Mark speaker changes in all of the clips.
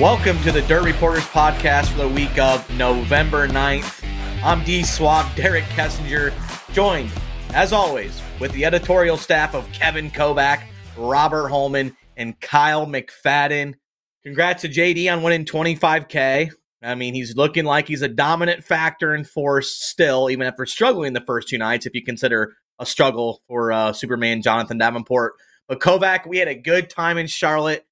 Speaker 1: Welcome to the Dirt Reporters podcast for the week of November 9th. I'm D Suave, Derek Kessinger, joined, as always, with the editorial staff of Kevin Kovac, Robert Holman, and Kyle McFadden. Congrats to JD on winning 25K. I mean, he's looking like he's a dominant factor in force still, even after struggling the first two nights, if you consider a struggle for uh, Superman Jonathan Davenport. But Kovac, we had a good time in Charlotte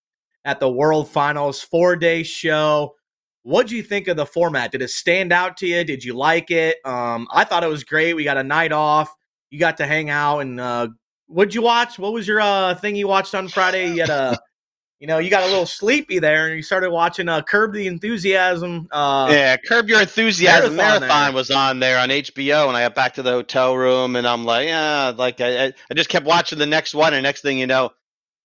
Speaker 1: at the World Finals, four day show. What'd you think of the format? Did it stand out to you? Did you like it? Um, I thought it was great. We got a night off. You got to hang out and uh, what'd you watch? What was your uh, thing you watched on Friday? You had a you know, you got a little sleepy there, and you started watching uh, Curb the Enthusiasm. Uh,
Speaker 2: yeah, Curb Your Enthusiasm Marathon, Marathon was on there on HBO, and I got back to the hotel room, and I'm like, yeah, like I, I just kept watching the next one, and next thing you know,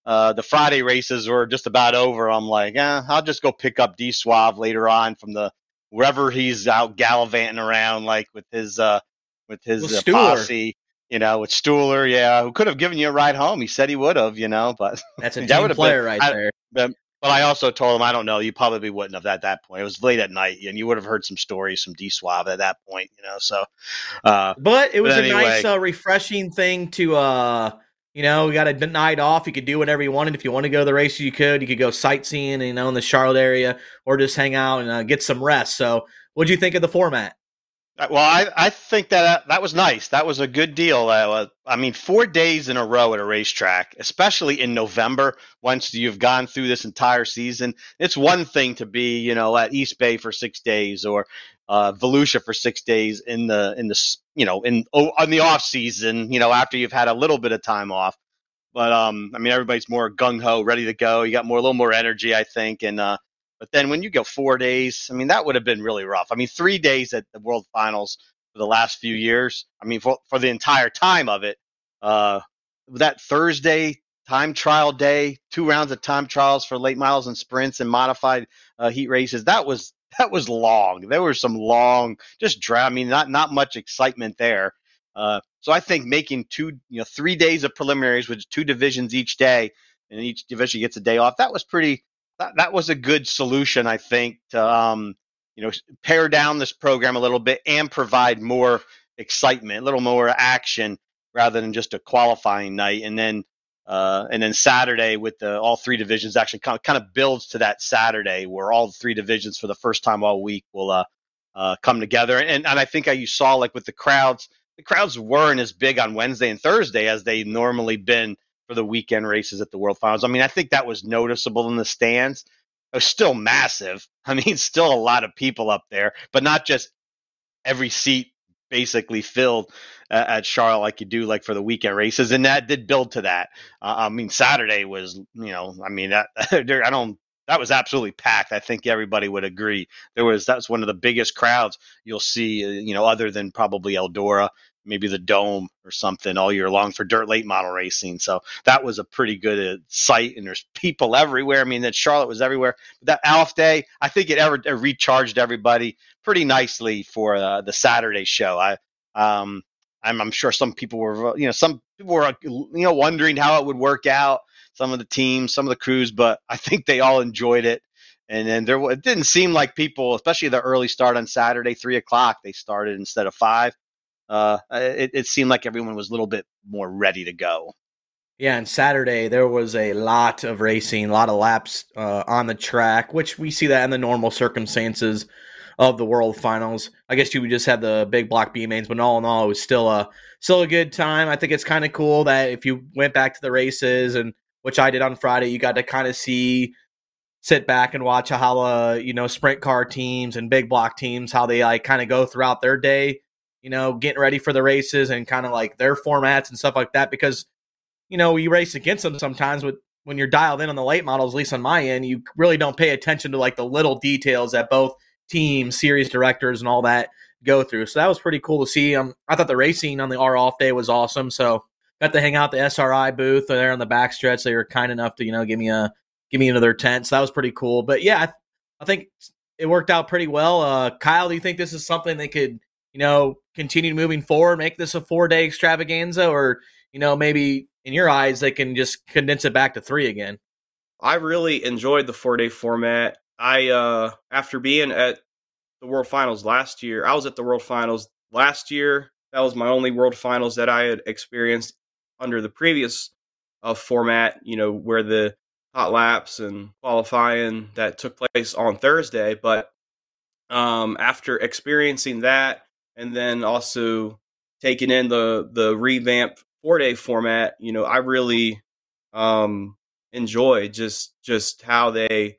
Speaker 2: uh, the Friday races were just about over. I'm like, yeah, I'll just go pick up D Suave later on from the wherever he's out gallivanting around, like with his uh, with his uh, posse you know, with Stuhler, yeah, who could have given you a ride home. He said he would have, you know, but
Speaker 1: that's a that player been, right I, there.
Speaker 2: But, but, I also told him, I don't know, you probably wouldn't have at that point. It was late at night, and you would have heard some stories from D Suave at that point, you know. So, uh,
Speaker 1: but it was but anyway. a nice, uh, refreshing thing to, uh, you know, we got a night off. You could do whatever you wanted. If you want to go to the races, you could. You could go sightseeing, you know, in the Charlotte area, or just hang out and uh, get some rest. So, what do you think of the format?
Speaker 2: Uh, well, I, I think that uh, that was nice. That was a good deal. Uh, I mean, four days in a row at a racetrack, especially in November, once you've gone through this entire season, it's one thing to be, you know, at East Bay for six days or uh, Volusia for six days in the in the you know in oh, on the off season, you know, after you've had a little bit of time off. But um, I mean, everybody's more gung ho, ready to go. You got more a little more energy, I think, and uh, but then when you go four days, I mean, that would have been really rough. I mean, three days at the World Finals for the last few years. I mean, for, for the entire time of it, uh, that Thursday time trial day, two rounds of time trials for late models and sprints and modified uh, heat races. That was that was long. There were some long, just dry. I mean, not not much excitement there. Uh, so I think making two, you know, three days of preliminaries with two divisions each day, and each division gets a day off. That was pretty that, that was a good solution, I think, to um, you know pare down this program a little bit and provide more excitement, a little more action rather than just a qualifying night. And then uh, and then Saturday with the all three divisions actually kind of, kind of builds to that Saturday where all three divisions for the first time all week will uh, uh, come together. And and I think you saw like with the crowds, the crowds weren't as big on Wednesday and Thursday as they normally been for the weekend races at the World Finals. I mean, I think that was noticeable in the stands. It was still massive. I mean, still a lot of people up there, but not just every seat basically filled uh, at Charlotte like you do like for the weekend races, and that did build to that. Uh, I mean, Saturday was, you know, I mean, that, I don't. That was absolutely packed. I think everybody would agree. There was that's one of the biggest crowds you'll see, uh, you know, other than probably Eldora maybe the dome or something all year long for dirt late model racing. So that was a pretty good uh, sight, and there's people everywhere. I mean, that Charlotte was everywhere. But That Alf day, I think it ever it recharged everybody pretty nicely for uh, the Saturday show. I um, I'm, I'm sure some people were, you know, some people were, you know, wondering how it would work out. Some of the teams, some of the crews, but I think they all enjoyed it. And then there, it didn't seem like people, especially the early start on Saturday, three o'clock, they started instead of five uh, it, it seemed like everyone was a little bit more ready to go.
Speaker 1: Yeah, and Saturday there was a lot of racing, a lot of laps uh, on the track, which we see that in the normal circumstances of the World Finals. I guess you would just have the big block B mains, but all in all, it was still a still a good time. I think it's kind of cool that if you went back to the races and which I did on Friday, you got to kind of see sit back and watch how uh you know sprint car teams and big block teams how they like kind of go throughout their day you know, getting ready for the races and kind of like their formats and stuff like that. Because, you know, you race against them sometimes with when you're dialed in on the late models, at least on my end, you really don't pay attention to like the little details that both teams, series directors, and all that go through. So that was pretty cool to see. Um, I thought the racing on the R off day was awesome. So got to hang out the SRI booth there on the backstretch. They were kind enough to you know give me a give me another tent. So that was pretty cool. But yeah, I, I think it worked out pretty well. Uh, Kyle, do you think this is something they could you know, continue moving forward, make this a four day extravaganza, or, you know, maybe in your eyes, they can just condense it back to three again?
Speaker 3: I really enjoyed the four day format. I uh, after being at the World Finals last year, I was at the World Finals last year. That was my only World Finals that I had experienced under the previous uh, format. You know, where the hot laps and qualifying that took place on Thursday. But um, after experiencing that, and then also taking in the the revamped four day format, you know, I really um, enjoy just just how they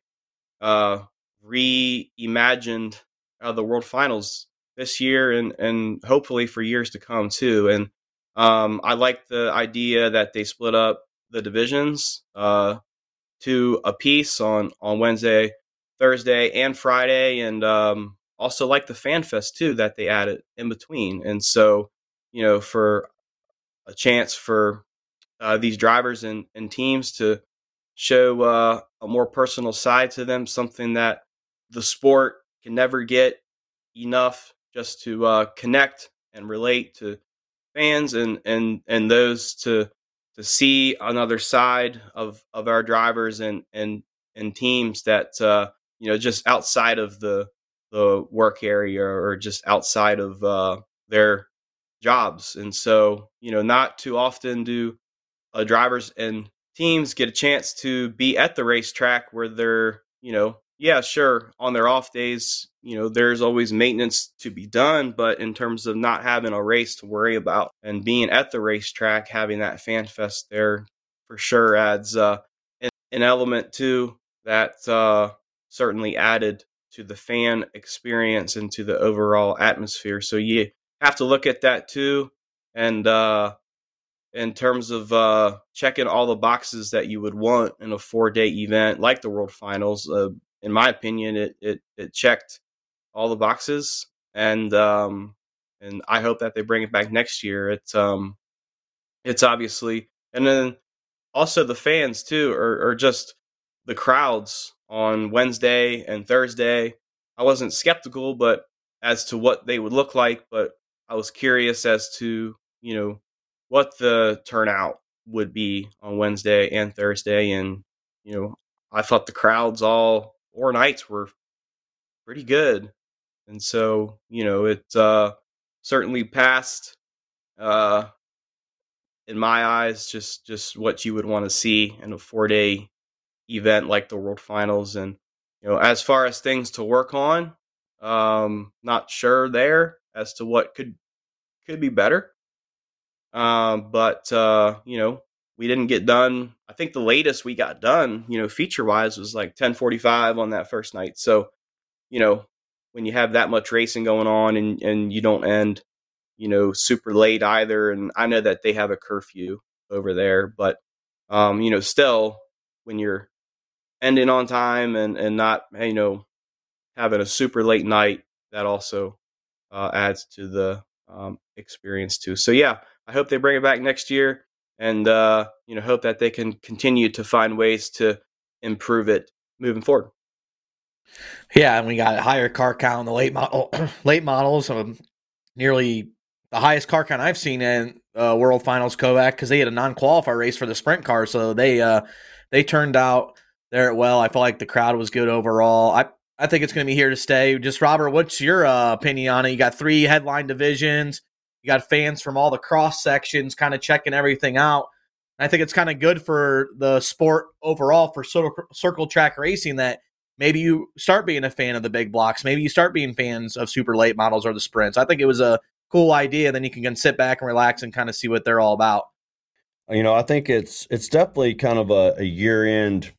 Speaker 3: uh, reimagined uh, the World Finals this year and and hopefully for years to come too. And um, I like the idea that they split up the divisions uh, to a piece on on Wednesday, Thursday, and Friday, and um, also like the fan fest too that they added in between. And so you know for a chance for uh, these drivers and, and teams to show uh, a more personal side to them, something that the sport can never get enough just to uh, connect and relate to fans and and and those to to see another side of of our drivers and and and teams that uh, you know just outside of the the work area or just outside of uh, their jobs. And so you know not too often do uh, drivers and teams get a chance to be at the racetrack where they're, you know, yeah, sure, on their off days, you know, there's always maintenance to be done, but in terms of not having a race to worry about and being at the racetrack, having that fan fest there for sure adds uh, an, an element to that uh, certainly added to the fan experience and to the overall atmosphere. So you have to look at that too. And uh, in terms of uh, checking all the boxes that you would want in a four day event like the World Finals. Uh, in my opinion, it, it it checked all the boxes, and um, and I hope that they bring it back next year. It's um, it's obviously, and then also the fans too, or, or just the crowds on Wednesday and Thursday. I wasn't skeptical, but as to what they would look like, but I was curious as to you know what the turnout would be on Wednesday and Thursday. And, you know, I thought the crowds all four nights were pretty good. And so, you know, it uh, certainly passed, uh, in my eyes, just, just what you would want to see in a four day event like the World Finals. And, you know, as far as things to work on, um, not sure there as to what could could be better. Um, but uh, you know, we didn't get done. I think the latest we got done, you know, feature wise, was like ten forty five on that first night. So, you know, when you have that much racing going on and and you don't end, you know, super late either. And I know that they have a curfew over there, but um, you know, still when you're ending on time and and not you know having a super late night, that also uh, adds to the um, experience too. So yeah, I hope they bring it back next year, and uh, you know, hope that they can continue to find ways to improve it moving forward.
Speaker 1: Yeah, and we got a higher car count in the late model, late models. Um, nearly the highest car count I've seen in uh, World Finals Kovac because they had a non-qualifier race for the sprint car, so they uh, they turned out there well. I felt like the crowd was good overall. I I think it's going to be here to stay. Just Robert, what's your uh, opinion on it? You got three headline divisions. You got fans from all the cross sections kind of checking everything out. I think it's kind of good for the sport overall for circle track racing that maybe you start being a fan of the big blocks. Maybe you start being fans of super late models or the sprints. I think it was a cool idea. Then you can sit back and relax and kind of see what they're all about.
Speaker 4: You know, I think it's it's definitely kind of a, a year end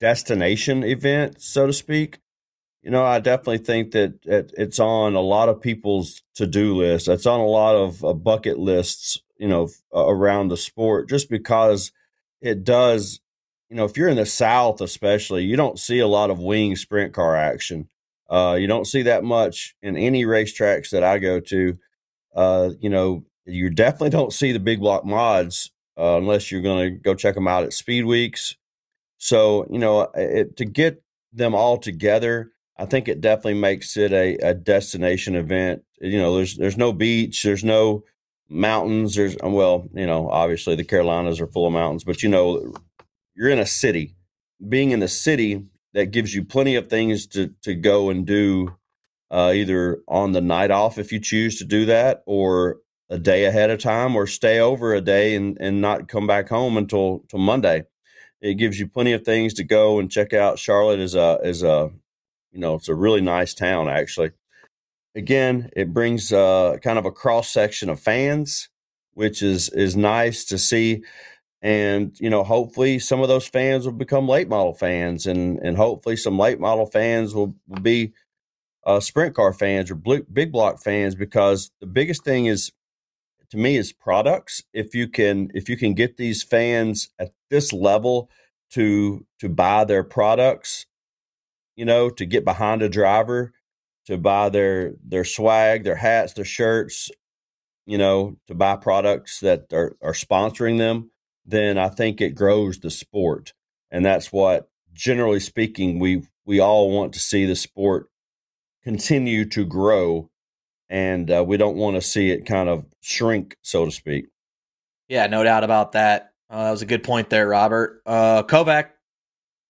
Speaker 4: destination event, so to speak. You know, I definitely think that it's on a lot of people's to do list. It's on a lot of uh, bucket lists, you know, around the sport, just because it does. You know, if you're in the South, especially, you don't see a lot of wing sprint car action. Uh, you don't see that much in any racetracks that I go to. Uh, you know, you definitely don't see the big block mods uh, unless you're going to go check them out at Speed Weeks. So, you know, it, to get them all together I think it definitely makes it a, a destination event. You know, there's there's no beach, there's no mountains. There's well, you know, obviously the Carolinas are full of mountains, but you know, you're in a city. Being in the city that gives you plenty of things to to go and do uh, either on the night off if you choose to do that or a day ahead of time or stay over a day and, and not come back home until, until Monday. It gives you plenty of things to go and check out. Charlotte is a is a you know it's a really nice town actually. Again, it brings uh, kind of a cross section of fans, which is is nice to see and you know hopefully some of those fans will become late model fans and and hopefully some late model fans will, will be uh, sprint car fans or big block fans because the biggest thing is to me is products. If you can if you can get these fans at this level to to buy their products you know to get behind a driver to buy their their swag their hats their shirts you know to buy products that are, are sponsoring them then i think it grows the sport. And that's what generally speaking we we all want to see the sport continue to grow and uh, we don't want to see it kind of shrink, so to speak.
Speaker 1: Yeah, no doubt about that. Uh, that was a good point there, Robert. Uh, Kovac,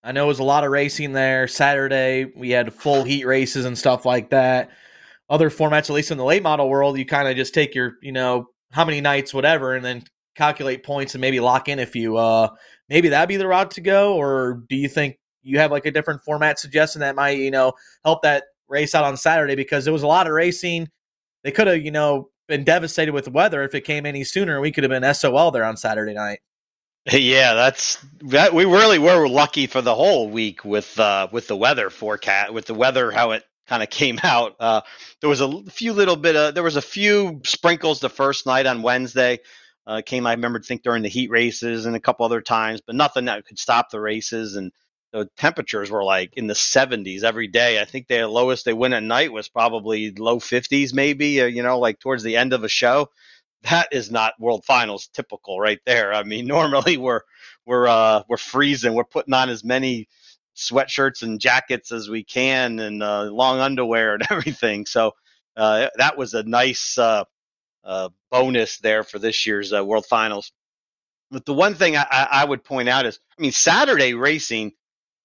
Speaker 1: I know it was a lot of racing there. Saturday, we had full heat races and stuff like that. Other formats, at least in the late model world, you kind of just take your, you know, how many nights, whatever, and then calculate points and maybe lock in if you, uh, maybe that'd be the route to go. Or do you think you have like a different format suggestion that might, you know, help that race out on Saturday? Because there was a lot of racing they could have, you know, been devastated with the weather if it came any sooner. We could have been SOL there on Saturday night.
Speaker 2: Yeah, that's that. We really were lucky for the whole week with uh, with the weather forecast, with the weather how it kind of came out. Uh, there was a few little bit of there was a few sprinkles the first night on Wednesday. Uh, came I remember think during the heat races and a couple other times, but nothing that could stop the races. And the temperatures were like in the 70s every day. I think the lowest they went at night was probably low 50s, maybe, uh, you know, like towards the end of a show. That is not World Finals typical right there. I mean, normally we're we're uh, we're freezing. We're putting on as many sweatshirts and jackets as we can, and uh, long underwear and everything. So uh, that was a nice uh, bonus there for this year's World Finals. But the one thing I, I would point out is, I mean, Saturday racing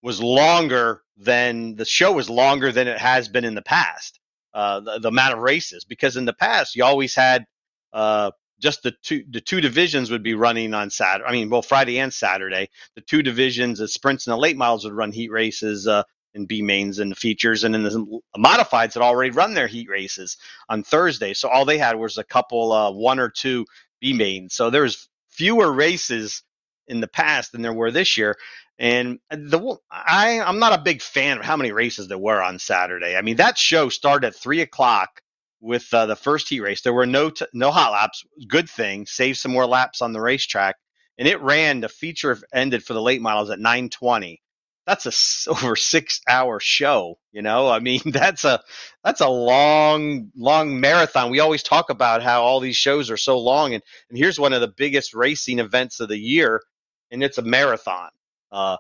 Speaker 2: was longer than the show was longer than it has been in the past. Uh, the, the, amount of races because in the past you always had uh, just the two the two divisions would be running on Saturday. I mean, both Friday and Saturday. The two divisions, the sprints and the late models, would run heat races uh, in B mains and the features, and then the modifieds had already run their heat races on Thursday. So all they had was a couple, uh, one or two B mains. So there's fewer races in the past than there were this year. And the I I'm not a big fan of how many races there were on Saturday. I mean that show started at three o'clock with uh, the first heat race. There were no t- no hot laps. Good thing, saved some more laps on the racetrack, and it ran. The feature ended for the late models at 9:20. That's a over six hour show. You know, I mean that's a that's a long long marathon. We always talk about how all these shows are so long, and and here's one of the biggest racing events of the year, and it's a marathon. Uh,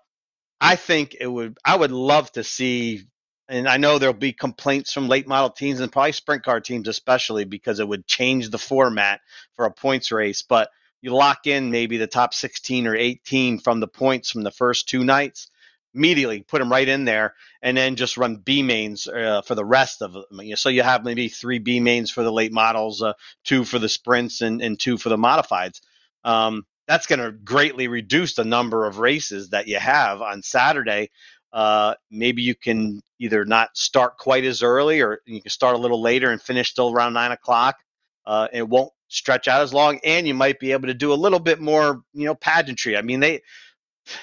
Speaker 2: I think it would. I would love to see, and I know there'll be complaints from late model teams and probably sprint car teams especially because it would change the format for a points race. But you lock in maybe the top 16 or 18 from the points from the first two nights immediately put them right in there and then just run b mains uh, for the rest of them so you have maybe three b mains for the late models uh, two for the sprints and, and two for the modifieds um, that's going to greatly reduce the number of races that you have on Saturday. Uh, maybe you can either not start quite as early, or you can start a little later and finish still around nine o'clock. Uh, it won't stretch out as long, and you might be able to do a little bit more, you know, pageantry. I mean, they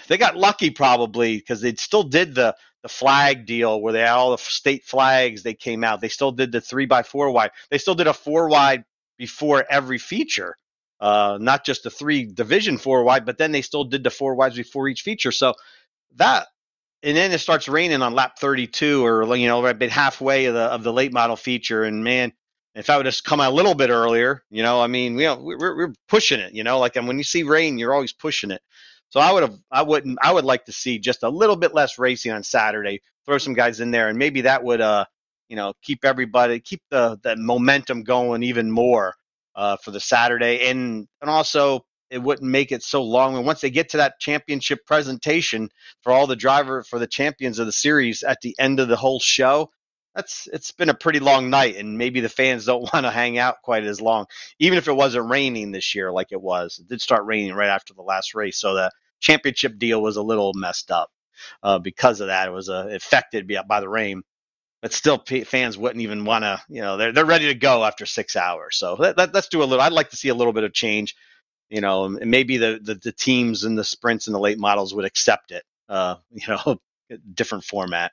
Speaker 2: they got lucky probably because they still did the the flag deal where they had all the state flags. They came out. They still did the three by four wide. They still did a four wide before every feature uh, not just the three division four wide, but then they still did the four wides before each feature. So that, and then it starts raining on lap 32 or, you know, right bit halfway of the, of the late model feature. And man, if I would just come out a little bit earlier, you know, I mean, you know, we're, we're pushing it, you know, like and when you see rain, you're always pushing it. So I would have, I wouldn't, I would like to see just a little bit less racing on Saturday. Throw some guys in there, and maybe that would, uh, you know, keep everybody, keep the the momentum going even more uh, for the Saturday, and and also it wouldn't make it so long. And once they get to that championship presentation for all the driver for the champions of the series at the end of the whole show, that's it's been a pretty long night, and maybe the fans don't want to hang out quite as long, even if it wasn't raining this year like it was. It did start raining right after the last race, so the championship deal was a little messed up uh, because of that. It was uh, affected by the rain but still fans wouldn't even want to you know they're, they're ready to go after six hours. So let, let, us do a little i'd like to see a little bit of change you know and maybe the, the, the teams and the sprints and the late models would accept it uh you know different format.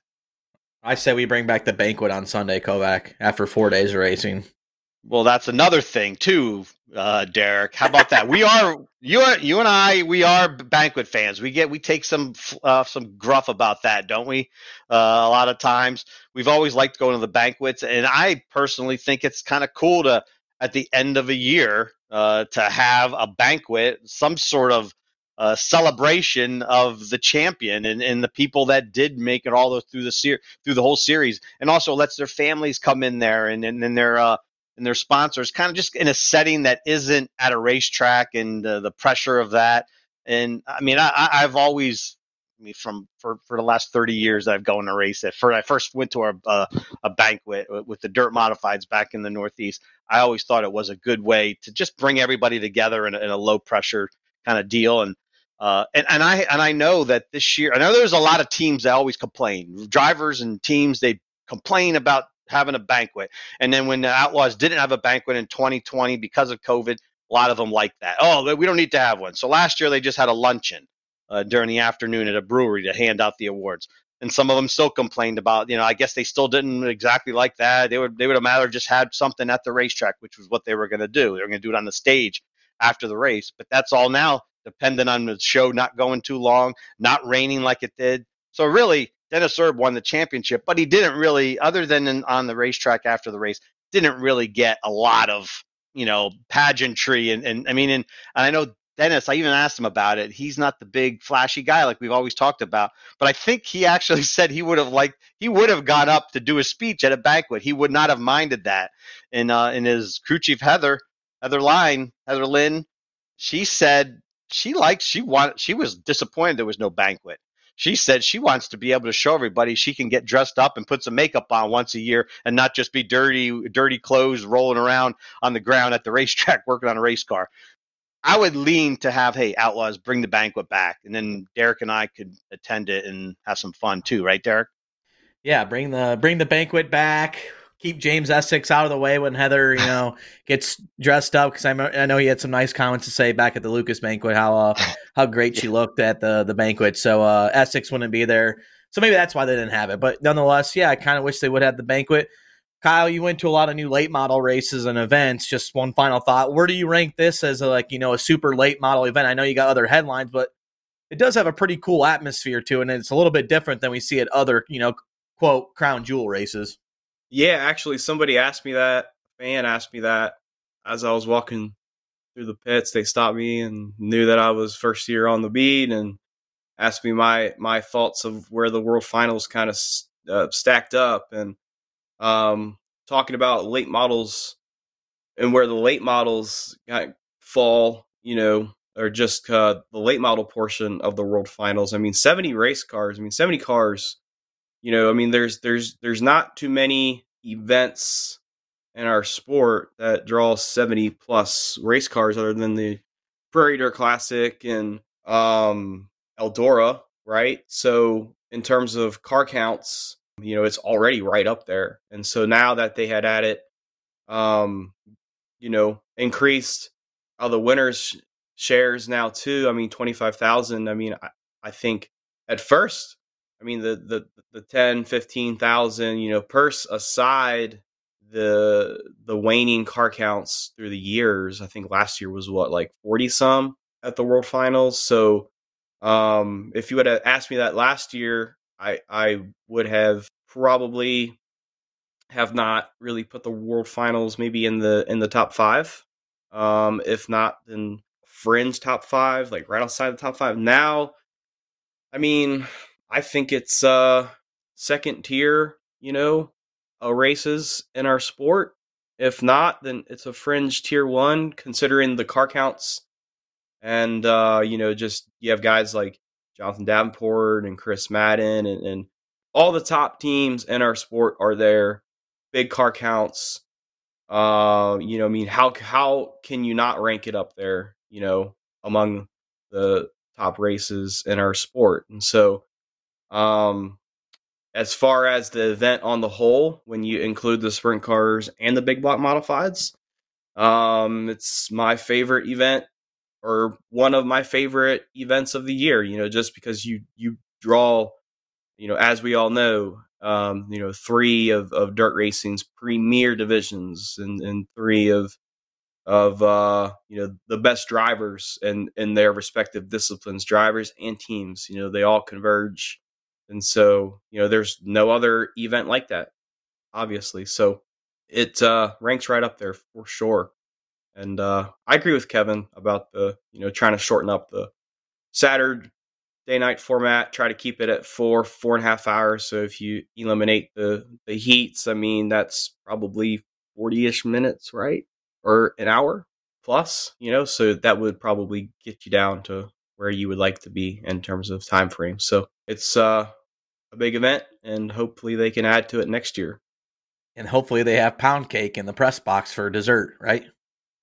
Speaker 1: I say we bring back the banquet on sunday kovac after four days of racing
Speaker 2: well, that's another thing too, uh, Derek. How about that? we are you are you and I. We are banquet fans. We get we take some uh, some gruff about that, don't we? Uh, a lot of times, we've always liked going to the banquets, and I personally think it's kind of cool to at the end of a year uh, to have a banquet, some sort of uh, celebration of the champion and, and the people that did make it all through the ser- through the whole series, and also lets their families come in there and and, and their uh, and their sponsors, kind of just in a setting that isn't at a racetrack and uh, the pressure of that. And I mean, I, I've always, I mean, from for, for the last 30 years I've gone to race it. For I first went to a, a, a banquet with the dirt modifieds back in the Northeast. I always thought it was a good way to just bring everybody together in a, in a low pressure kind of deal. And uh, and, and I and I know that this year, I know there's a lot of teams that always complain. Drivers and teams they complain about having a banquet. And then when the Outlaws didn't have a banquet in 2020 because of COVID, a lot of them liked that. Oh, we don't need to have one. So last year they just had a luncheon uh, during the afternoon at a brewery to hand out the awards. And some of them still complained about, you know, I guess they still didn't exactly like that. They would they would have rather just had something at the racetrack, which was what they were going to do. They were going to do it on the stage after the race. But that's all now dependent on the show not going too long, not raining like it did. So really, Dennis Erb won the championship, but he didn't really, other than in, on the racetrack after the race, didn't really get a lot of you know pageantry and, and I mean and, and I know Dennis, I even asked him about it. He's not the big flashy guy like we've always talked about, but I think he actually said he would have liked he would have gone up to do a speech at a banquet. He would not have minded that. And uh, in his crew chief Heather Heather Lyne Heather Lynn, she said she liked she wanted she was disappointed there was no banquet she said she wants to be able to show everybody she can get dressed up and put some makeup on once a year and not just be dirty, dirty clothes rolling around on the ground at the racetrack working on a race car. I would lean to have, hey, Outlaws, bring the banquet back, and then Derek and I could attend it and have some fun too, right, Derek?
Speaker 1: Yeah, bring the bring the banquet back keep James Essex out of the way when Heather, you know, gets dressed up because I, I know he had some nice comments to say back at the Lucas banquet how uh, how great she looked at the the banquet. So uh, Essex wouldn't be there, so maybe that's why they didn't have it. But nonetheless, yeah, I kind of wish they would have the banquet. Kyle, you went to a lot of new late model races and events. Just one final thought: where do you rank this as a like you know a super late model event? I know you got other headlines, but it does have a pretty cool atmosphere too, and it's a little bit different than we see at other you know quote crown jewel races.
Speaker 3: Yeah, actually, somebody asked me that. A fan asked me that as I was walking through the pits. They stopped me and knew that I was first year on the beat and asked me my my thoughts of where the World Finals kind of uh, stacked up and um, talking about late models and where the late models fall. You know, or just uh, the late model portion of the World Finals. I mean, seventy race cars. I mean, seventy cars you know, I mean, there's there's there's not too many events in our sport that draw 70 plus race cars other than the Prairie Dirt Classic and um, Eldora, right? So in terms of car counts, you know, it's already right up there. And so now that they had added, um, you know, increased uh, the winners shares now too. I mean, 25,000. I mean, I, I think at first I mean the the the 10, 15,000, you know, purse aside the the waning car counts through the years. I think last year was what like 40 some at the World Finals. So um if you would have asked me that last year, I I would have probably have not really put the World Finals maybe in the in the top 5. Um if not then fringe top 5, like right outside the top 5. Now I mean, I think it's uh second tier, you know, uh, races in our sport. If not, then it's a fringe tier one, considering the car counts and uh, you know, just you have guys like Jonathan Davenport and Chris Madden, and, and all the top teams in our sport are there. Big car counts. Uh, you know, I mean, how how can you not rank it up there? You know, among the top races in our sport, and so, um, as far as the event on the whole, when you include the sprint cars and the big block modifieds, um, it's my favorite event or one of my favorite events of the year. You know, just because you you draw, you know, as we all know, um, you know, three of, of dirt racing's premier divisions and, and three of of uh, you know the best drivers and in, in their respective disciplines, drivers and teams. You know, they all converge, and so you know, there's no other event like that, obviously. So it uh, ranks right up there for sure. And uh, I agree with Kevin about the you know trying to shorten up the Saturday night format. Try to keep it at four four and a half hours. So if you eliminate the the heats, I mean that's probably forty ish minutes, right, or an hour plus. You know, so that would probably get you down to where you would like to be in terms of time frame. So it's uh, a big event, and hopefully they can add to it next year.
Speaker 1: And hopefully they have pound cake in the press box for dessert, right?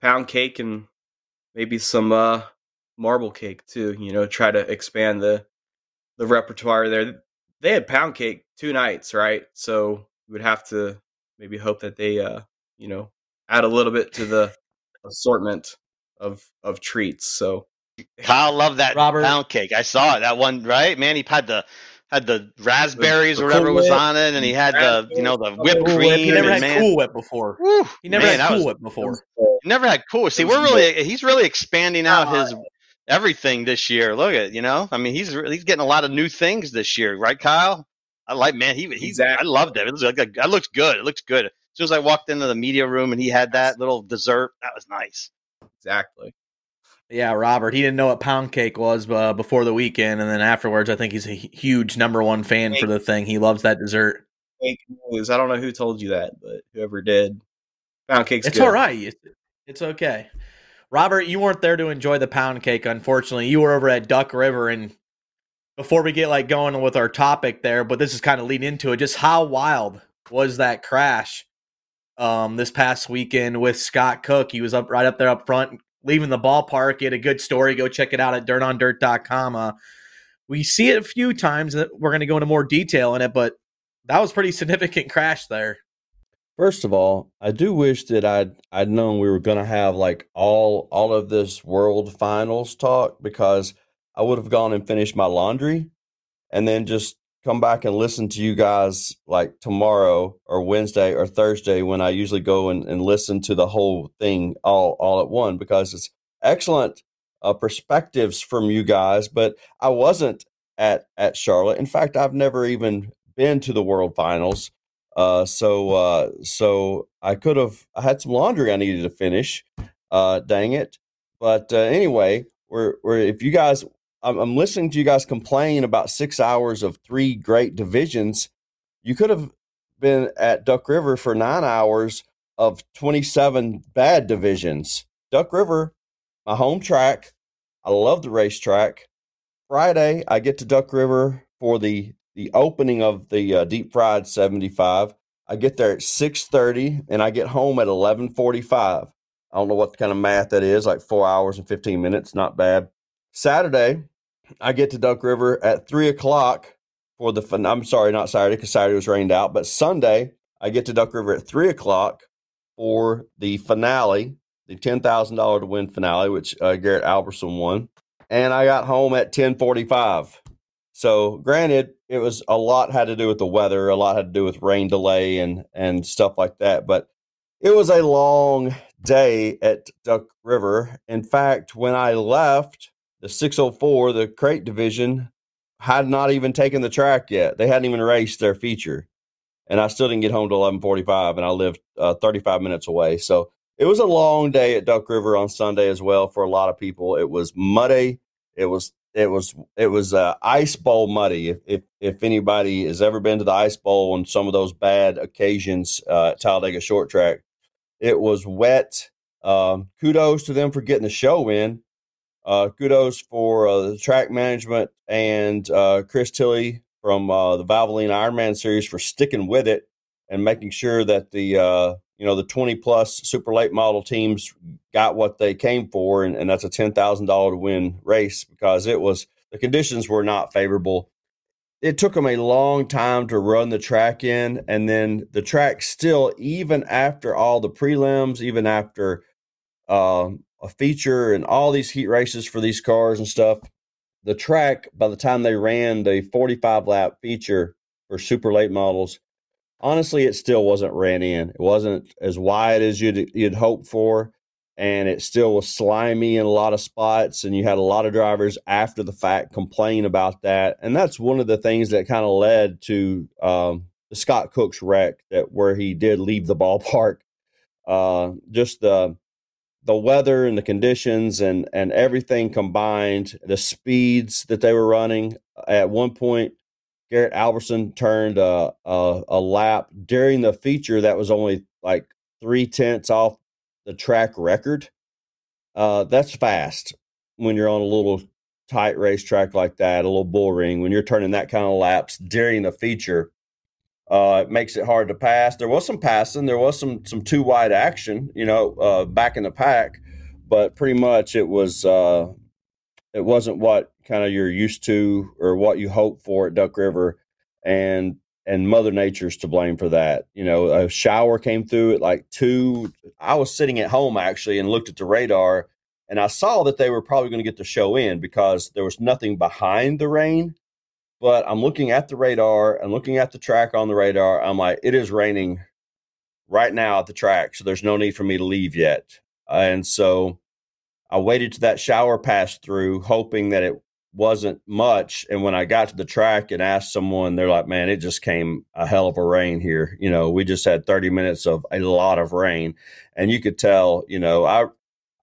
Speaker 3: pound cake and maybe some uh, marble cake too. You know, try to expand the the repertoire there. They had pound cake two nights, right? So we would have to maybe hope that they, uh, you know, add a little bit to the assortment of of treats. So
Speaker 2: Kyle loved that Robert. pound cake. I saw it. That one, right? Man, he had the had the raspberries the, the or whatever cool was on it, and he had the you know the whipped cool cream.
Speaker 1: He never
Speaker 2: had
Speaker 1: man, Cool Whip before. Whew, he never man, had Cool was, Whip before.
Speaker 2: Never had Cool. See, we're really he's really expanding out his everything this year. Look at you know, I mean, he's he's getting a lot of new things this year, right, Kyle? I like man, he he's exactly. I loved it. It looks like that looks good. It looks good. As soon as I walked into the media room and he had that little dessert, that was nice.
Speaker 3: Exactly.
Speaker 1: Yeah, Robert. He didn't know what pound cake was uh, before the weekend, and then afterwards, I think he's a huge number one fan for the thing. He loves that dessert.
Speaker 3: Fake news. I don't know who told you that, but whoever did, pound cake's.
Speaker 1: It's
Speaker 3: good.
Speaker 1: all right. It's, it's okay. Robert, you weren't there to enjoy the pound cake. Unfortunately, you were over at Duck River, and before we get like going with our topic there, but this is kind of leading into it. Just how wild was that crash um, this past weekend with Scott Cook? He was up right up there up front, leaving the ballpark. Had a good story. Go check it out at dirtondirt.com. Uh, we see it a few times. We're going to go into more detail in it, but that was pretty significant crash there.
Speaker 4: First of all, I do wish that I'd I'd known we were going to have like all all of this World Finals talk because I would have gone and finished my laundry, and then just come back and listen to you guys like tomorrow or Wednesday or Thursday when I usually go and, and listen to the whole thing all all at one because it's excellent uh, perspectives from you guys. But I wasn't at at Charlotte. In fact, I've never even been to the World Finals. Uh, so uh, so I could have I had some laundry I needed to finish. Uh, dang it! But uh, anyway, we're, we're if you guys I'm, I'm listening to you guys complain about six hours of three great divisions. You could have been at Duck River for nine hours of 27 bad divisions. Duck River, my home track. I love the racetrack. Friday, I get to Duck River for the the opening of the uh, deep fried 75. I get there at 6:30 and I get home at 11:45. I don't know what kind of math that is, like 4 hours and 15 minutes, not bad. Saturday, I get to Duck River at three o'clock for the. I'm sorry, not Saturday because Saturday was rained out, but Sunday I get to Duck River at three o'clock for the finale, the ten thousand dollar to win finale, which uh, Garrett Alberson won, and I got home at ten forty five. So, granted, it was a lot had to do with the weather, a lot had to do with rain delay and and stuff like that, but it was a long day at Duck River. In fact, when I left the 604, the crate division, had not even taken the track yet. They hadn't even raced their feature, and I still didn't get home till 11:45, and I lived uh, 35 minutes away. So it was a long day at Duck River on Sunday as well for a lot of people. It was muddy. It was it was it was uh, ice bowl muddy. If, if if anybody has ever been to the ice bowl on some of those bad occasions uh, at Talladega Short Track, it was wet. Um, kudos to them for getting the show in uh, kudos for uh, the track management and uh, Chris Tilley from uh, the Valvoline Ironman series for sticking with it and making sure that the uh, you know the 20 plus super late model teams got what they came for, and, and that's a ten thousand dollar to win race because it was the conditions were not favorable. It took them a long time to run the track in, and then the track still, even after all the prelims, even after uh, a feature and all these heat races for these cars and stuff, the track by the time they ran the 45 lap feature for super late models honestly, it still wasn't ran in. It wasn't as wide as you'd you'd hope for, and it still was slimy in a lot of spots. And you had a lot of drivers after the fact complain about that, and that's one of the things that kind of led to um, the Scott Cook's wreck that where he did leave the ballpark. Uh, just the the weather and the conditions and and everything combined, the speeds that they were running. At one point, Garrett Alberson turned a, a, a lap during the feature that was only like three tenths off the track record. Uh, that's fast when you're on a little tight racetrack like that, a little bull ring. When you're turning that kind of laps during the feature, uh, it makes it hard to pass. There was some passing, there was some some two wide action, you know, uh, back in the pack, but pretty much it was uh, it wasn't what kind of you're used to or what you hope for at Duck River, and and Mother Nature's to blame for that. You know, a shower came through at like two. I was sitting at home actually and looked at the radar, and I saw that they were probably going to get the show in because there was nothing behind the rain. But I'm looking at the radar and looking at the track on the radar. I'm like, it is raining right now at the track, so there's no need for me to leave yet. and so I waited to that shower passed through, hoping that it wasn't much. And when I got to the track and asked someone, they're like, man, it just came a hell of a rain here. You know, we just had 30 minutes of a lot of rain. And you could tell, you know, I,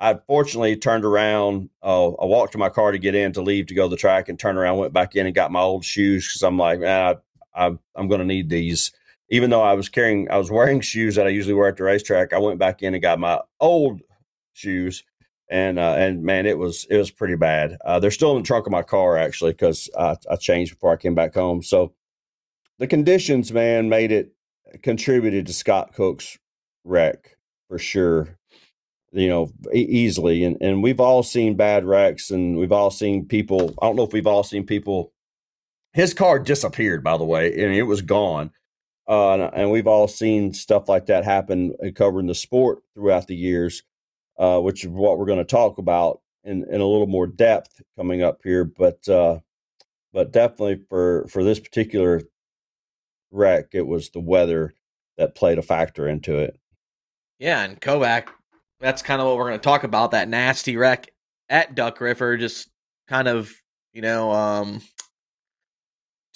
Speaker 4: I fortunately turned around. Uh, I walked to my car to get in to leave to go to the track and turned around, went back in and got my old shoes because I'm like, man, I, I'm going to need these. Even though I was carrying, I was wearing shoes that I usually wear at the racetrack, I went back in and got my old shoes and uh, and man, it was it was pretty bad. Uh, they're still in the trunk of my car actually because I, I changed before I came back home. So the conditions, man, made it contributed to Scott Cook's wreck for sure. You know, easily, and and we've all seen bad wrecks, and we've all seen people. I don't know if we've all seen people. His car disappeared, by the way, and it was gone. Uh, and we've all seen stuff like that happen uh, covering the sport throughout the years uh, which is what we're going to talk about in, in a little more depth coming up here. But uh, but definitely for for this particular wreck, it was the weather that played a factor into it.
Speaker 1: Yeah, and Kovac, that's kind of what we're going to talk about. That nasty wreck at Duck River, just kind of you know um,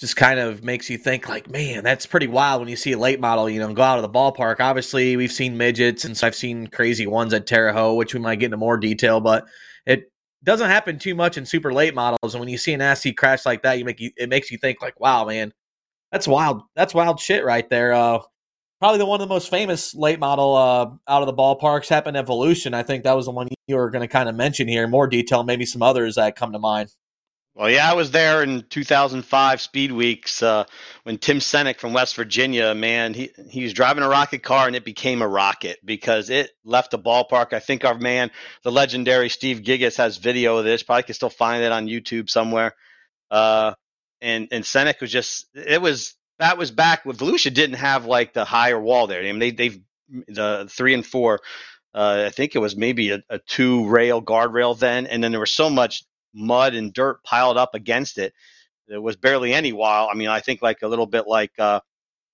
Speaker 1: just kind of makes you think like, man, that's pretty wild when you see a late model, you know, go out of the ballpark. Obviously, we've seen midgets and so I've seen crazy ones at Terre Haute, which we might get into more detail, but it doesn't happen too much in super late models. And when you see a nasty crash like that, you make you it makes you think like, wow, man, that's wild. That's wild shit right there. Uh, probably the one of the most famous late model uh, out of the ballparks happened at Volusia. I think that was the one you were going to kind of mention here in more detail, maybe some others that come to mind.
Speaker 2: Well, yeah, I was there in 2005 Speed Weeks uh, when Tim Senek from West Virginia, man, he he was driving a rocket car and it became a rocket because it left the ballpark. I think our man, the legendary Steve Gigas, has video of this. Probably can still find it on YouTube somewhere. Uh, and and Senek was just it was that was back when Volusia didn't have like the higher wall there. I mean, they they've the three and four. Uh, I think it was maybe a, a two rail guardrail then, and then there was so much mud and dirt piled up against it. There was barely any wall. I mean, I think like a little bit like uh,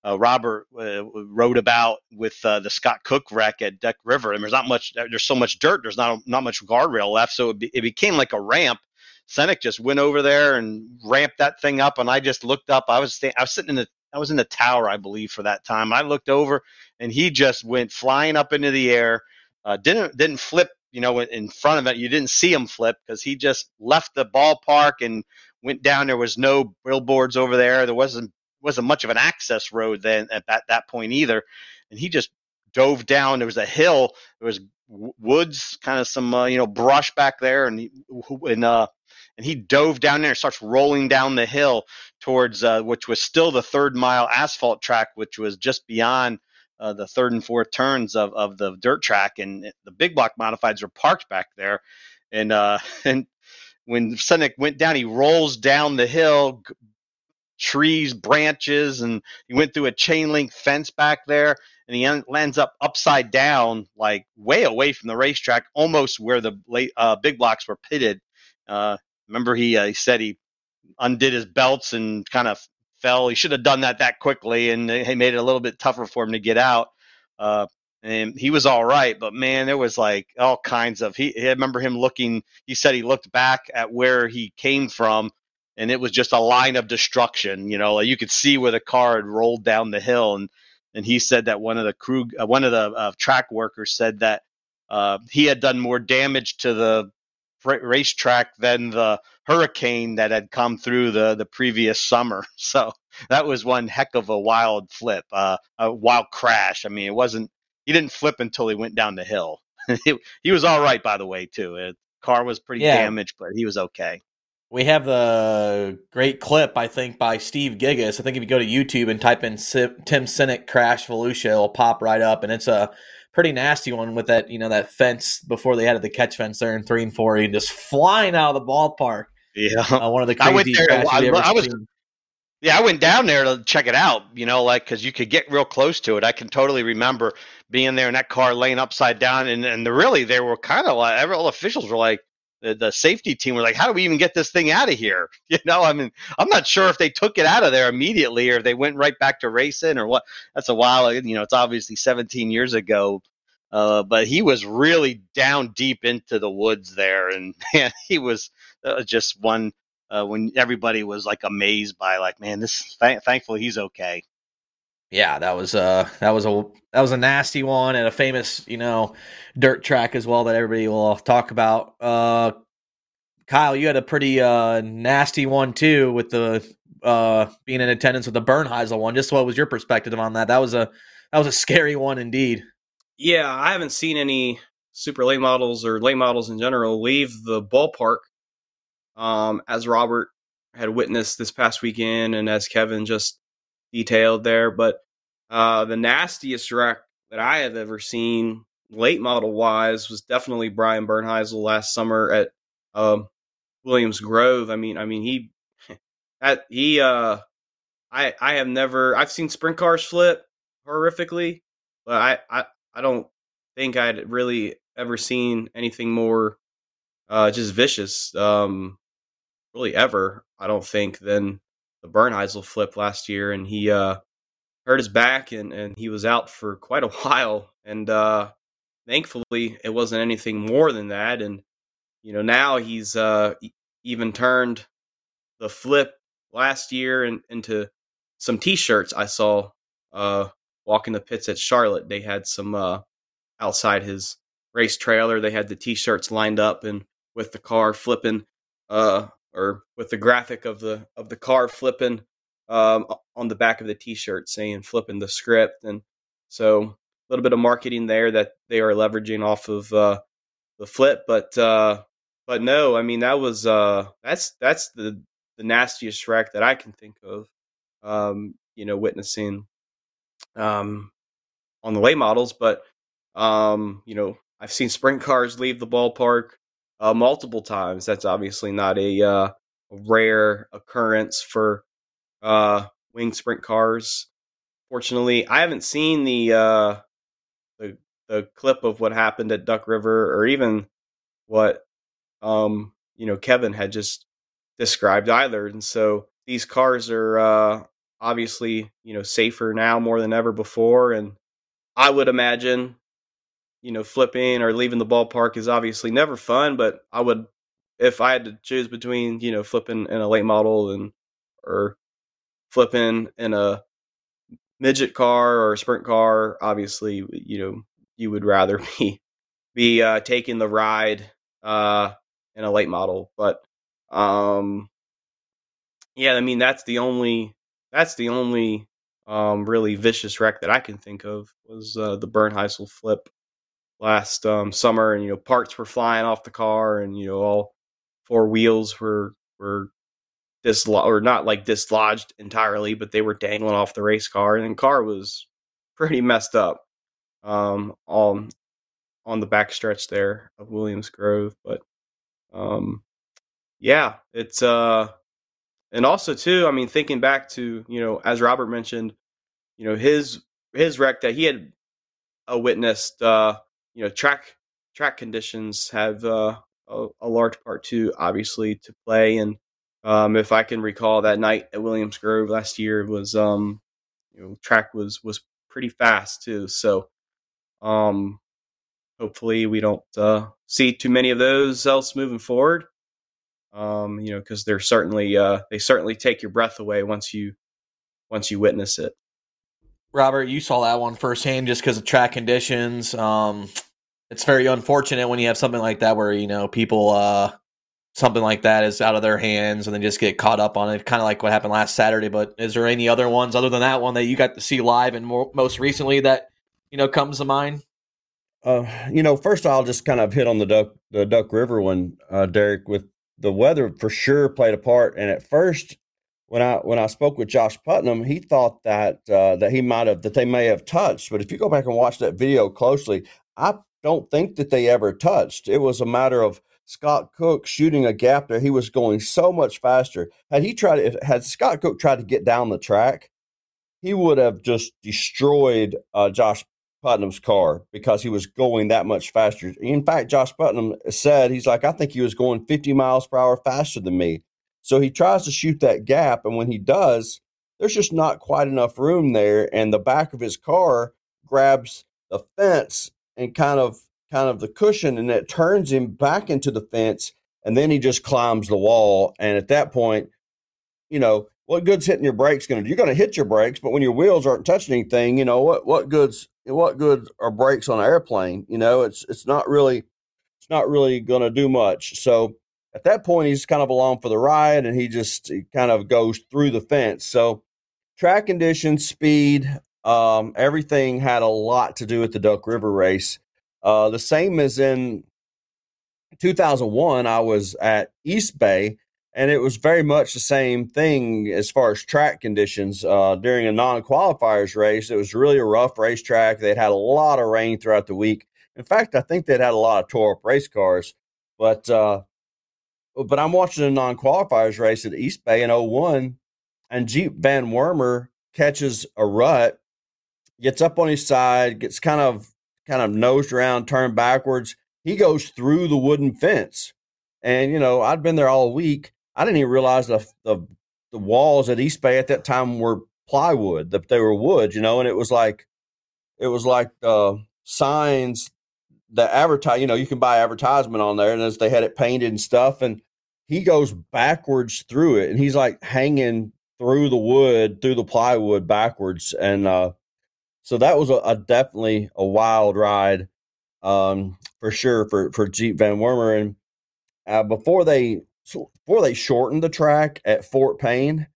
Speaker 2: uh, Robert uh, wrote about with uh, the Scott Cook wreck at Duck River. and there's not much. There's so much dirt. There's not not much guardrail left, so it, be, it became like a ramp. Senek just went over there and ramped that thing up, and I just looked up. I was I was sitting in the I was in the tower, I believe, for that time. I looked over, and he just went flying up into the air. Uh, didn't didn't flip you know, in front of it. You didn't see him flip because he just left the ballpark and went down. There was no billboards over there. There wasn't wasn't much of an access road then at that, that point either. And he just dove down. There was a hill. There was woods, kind of some uh, you know brush back there, and and uh, and he dove down there, starts rolling down the hill towards uh, which was still the third mile asphalt track, which was just beyond uh, the third and fourth turns of, of the dirt track, and the big block modifieds were parked back there, and uh, and when Senek went down, he rolls down the hill, trees, branches, and he went through a chain link fence back there, and he lands up upside down, like way away from the racetrack, almost where the late, uh, big blocks were pitted. Uh, remember, he, uh, he said he undid his belts and kind of fell. He should have done that that quickly, and he made it a little bit tougher for him to get out. Uh, and he was all right, but man, there was like all kinds of. He, I remember him looking. He said he looked back at where he came from, and it was just a line of destruction. You know, like you could see where the car had rolled down the hill, and and he said that one of the crew, uh, one of the uh, track workers said that uh, he had done more damage to the racetrack than the hurricane that had come through the the previous summer. So that was one heck of a wild flip, uh, a wild crash. I mean, it wasn't. He didn't flip until he went down the hill. he, he was all right, by the way, too. It, car was pretty yeah. damaged, but he was okay.
Speaker 1: We have the great clip, I think, by Steve Gigas. I think if you go to YouTube and type in Tim Sinek crash Volusia, it'll pop right up, and it's a pretty nasty one with that, you know, that fence before they added the catch fence there in three and four, and just flying out of the ballpark.
Speaker 2: Yeah,
Speaker 1: uh, one of the crazy I went there, I, I was, seen.
Speaker 2: Yeah, I went down there to check it out. You know, like because you could get real close to it. I can totally remember being there in that car laying upside down, and and the, really they were kind of like all officials were like, the, safety team were like, how do we even get this thing out of here? You know, I mean, I'm not sure if they took it out of there immediately or if they went right back to racing or what. That's a while, you know, it's obviously 17 years ago. Uh, but he was really down deep into the woods there, and man, he was uh, just one uh, when everybody was like amazed by like, man, this. Th- thankfully, he's okay.
Speaker 1: Yeah, that was uh that was a that was a nasty one and a famous you know dirt track as well that everybody will talk about. Uh, Kyle, you had a pretty uh nasty one too with the uh being in attendance with the Bernheisel one. Just what was your perspective on that? That was a that was a scary one indeed.
Speaker 3: Yeah, I haven't seen any super late models or late models in general leave the ballpark. Um, as Robert had witnessed this past weekend, and as Kevin just detailed there. But uh, the nastiest wreck that I have ever seen, late model wise, was definitely Bryan Bernheisel last summer at um, Williams Grove. I mean, I mean he that he uh, I I have never I've seen sprint cars flip horrifically, but I I I don't think I'd really ever seen anything more uh, just vicious, um, really ever. I don't think than the Bernheisel flip last year, and he uh, hurt his back and, and he was out for quite a while. And uh, thankfully, it wasn't anything more than that. And you know, now he's uh, even turned the flip last year in, into some T-shirts. I saw uh, walking the pits at Charlotte. They had some uh, outside his race trailer. They had the T-shirts lined up and with the car flipping uh, or with the graphic of the of the car flipping um, on the back of the T-shirt saying flipping the script, and so a little bit of marketing there that they are leveraging off of uh, the flip, but uh, but no, I mean that was uh, that's that's the the nastiest wreck that I can think of. Um, you know, witnessing um, on the late models, but um, you know, I've seen sprint cars leave the ballpark uh, multiple times. That's obviously not a uh, rare occurrence for uh, wing sprint cars. Fortunately, I haven't seen the uh, the the clip of what happened at Duck River, or even what um, you know Kevin had just described either. And so these cars are uh, obviously you know safer now more than ever before, and I would imagine you know, flipping or leaving the ballpark is obviously never fun, but I would, if I had to choose between, you know, flipping in a late model and, or flipping in a midget car or a sprint car, obviously, you know, you would rather be, be, uh, taking the ride, uh, in a late model. But, um, yeah, I mean, that's the only, that's the only, um, really vicious wreck that I can think of was, uh, the Bernheisel flip last um, summer, and you know parts were flying off the car, and you know all four wheels were were dislodged or not like dislodged entirely, but they were dangling off the race car, and the car was pretty messed up um, on on the backstretch there of Williams Grove. But um, yeah, it's uh, and also too, I mean, thinking back to you know, as Robert mentioned, you know his his wreck that he had witnessed, uh, you know, track track conditions have uh, a, a large part too, obviously, to play. And um, if I can recall, that night at Williams Grove last year was, um, you know, track was was pretty fast too. So, um, hopefully, we don't uh, see too many of those else moving forward. Um, you know, because they're certainly uh, they certainly take your breath away once you once you witness it.
Speaker 1: Robert, you saw that one firsthand just because of track conditions. Um, it's very unfortunate when you have something like that where you know people uh, something like that is out of their hands and they just get caught up on it, kind of like what happened last Saturday. But is there any other ones other than that one that you got to see live and more, most recently that you know comes to mind?
Speaker 4: Uh, you know, first I'll just kind of hit on the Duck the Duck River one, uh, Derek. With the weather for sure played a part, and at first when I when I spoke with Josh Putnam, he thought that uh, that he might have that they may have touched. But if you go back and watch that video closely, I don't think that they ever touched. It was a matter of Scott Cook shooting a gap there. He was going so much faster. Had he tried, had Scott Cook tried to get down the track, he would have just destroyed uh, Josh Putnam's car because he was going that much faster. In fact, Josh Putnam said he's like, I think he was going 50 miles per hour faster than me. So he tries to shoot that gap, and when he does, there's just not quite enough room there, and the back of his car grabs the fence and kind of kind of the cushion, and it turns him back into the fence, and then he just climbs the wall. And at that point, you know, what good's hitting your brakes going to do? You're going to hit your brakes, but when your wheels aren't touching anything, you know what what goods what good are brakes on an airplane? You know, it's it's not really it's not really going to do much. So at that point, he's kind of along for the ride and he just he kind of goes through the fence. So, track conditions, speed, um, everything had a lot to do with the Duck River race. Uh, the same as in 2001, I was at East Bay, and it was very much the same thing as far as track conditions. Uh, during a non qualifiers race, it was really a rough racetrack. They'd had a lot of rain throughout the week. In fact, I think they'd had a lot of tore up race cars. But uh, but I'm watching a non qualifiers race at East Bay in 01, and Jeep Van Wormer catches a rut, gets up on his side, gets kind of kind of nosed around, turned backwards. He goes through the wooden fence. And, you know, I'd been there all week. I didn't even realize the, the, the walls at East Bay at that time were plywood, that they were wood, you know, and it was like, it was like uh, signs that advertise, you know, you can buy advertisement on there, and as they had it painted and stuff, and he goes backwards through it, and he's like hanging through the wood, through the plywood backwards, and uh, so that was a, a, definitely a wild ride, um, for sure for for Jeep Van Wormer, and uh, before they before they shortened the track at Fort Payne,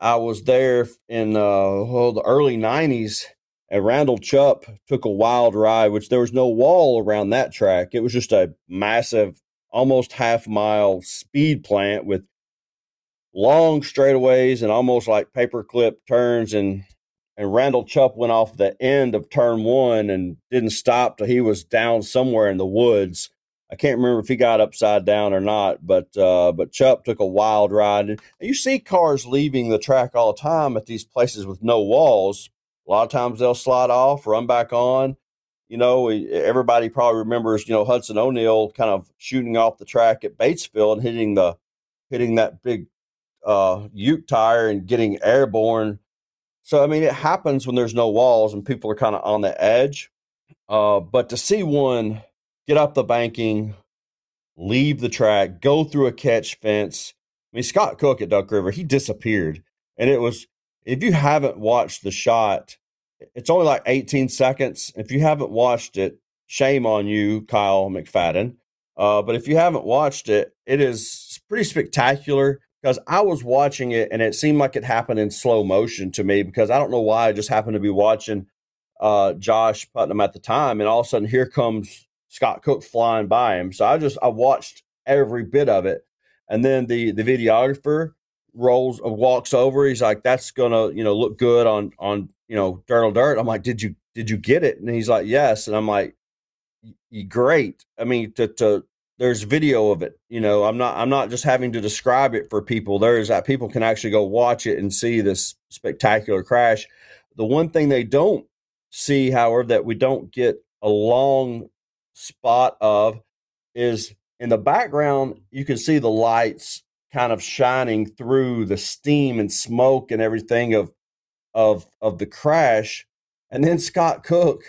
Speaker 4: I was there in uh, well, the early '90s and Randall Chupp took a wild ride, which there was no wall around that track. It was just a massive, almost half mile speed plant with long straightaways and almost like paperclip turns. And and Randall Chupp went off the end of turn one and didn't stop till he was down somewhere in the woods. I can't remember if he got upside down or not, but uh, but Chupp took a wild ride. And you see cars leaving the track all the time at these places with no walls a lot of times they'll slide off, run back on. You know, everybody probably remembers, you know, Hudson O'Neal kind of shooting off the track at Batesville and hitting the hitting that big uh, tire and getting airborne. So I mean, it happens when there's no walls and people are kind of on the edge. Uh, but to see one get up the banking, leave the track, go through a catch fence. I mean, Scott Cook at Duck River, he disappeared, and it was if you haven't watched the shot, it's only like 18 seconds. If you haven't watched it, shame on you, Kyle McFadden. Uh, but if you haven't watched it, it is pretty spectacular because I was watching it and it seemed like it happened in slow motion to me because I don't know why I just happened to be watching uh, Josh Putnam at the time, and all of a sudden here comes Scott Cook flying by him. So I just I watched every bit of it, and then the the videographer rolls uh, walks over. He's like, "That's gonna you know look good on on you know dirt dirt." I'm like, "Did you did you get it?" And he's like, "Yes," and I'm like, "Great." I mean, to to there's video of it. You know, I'm not I'm not just having to describe it for people. There's that people can actually go watch it and see this spectacular crash. The one thing they don't see, however, that we don't get a long spot of is in the background, you can see the lights kind of shining through the steam and smoke and everything of of of the crash. And then Scott Cook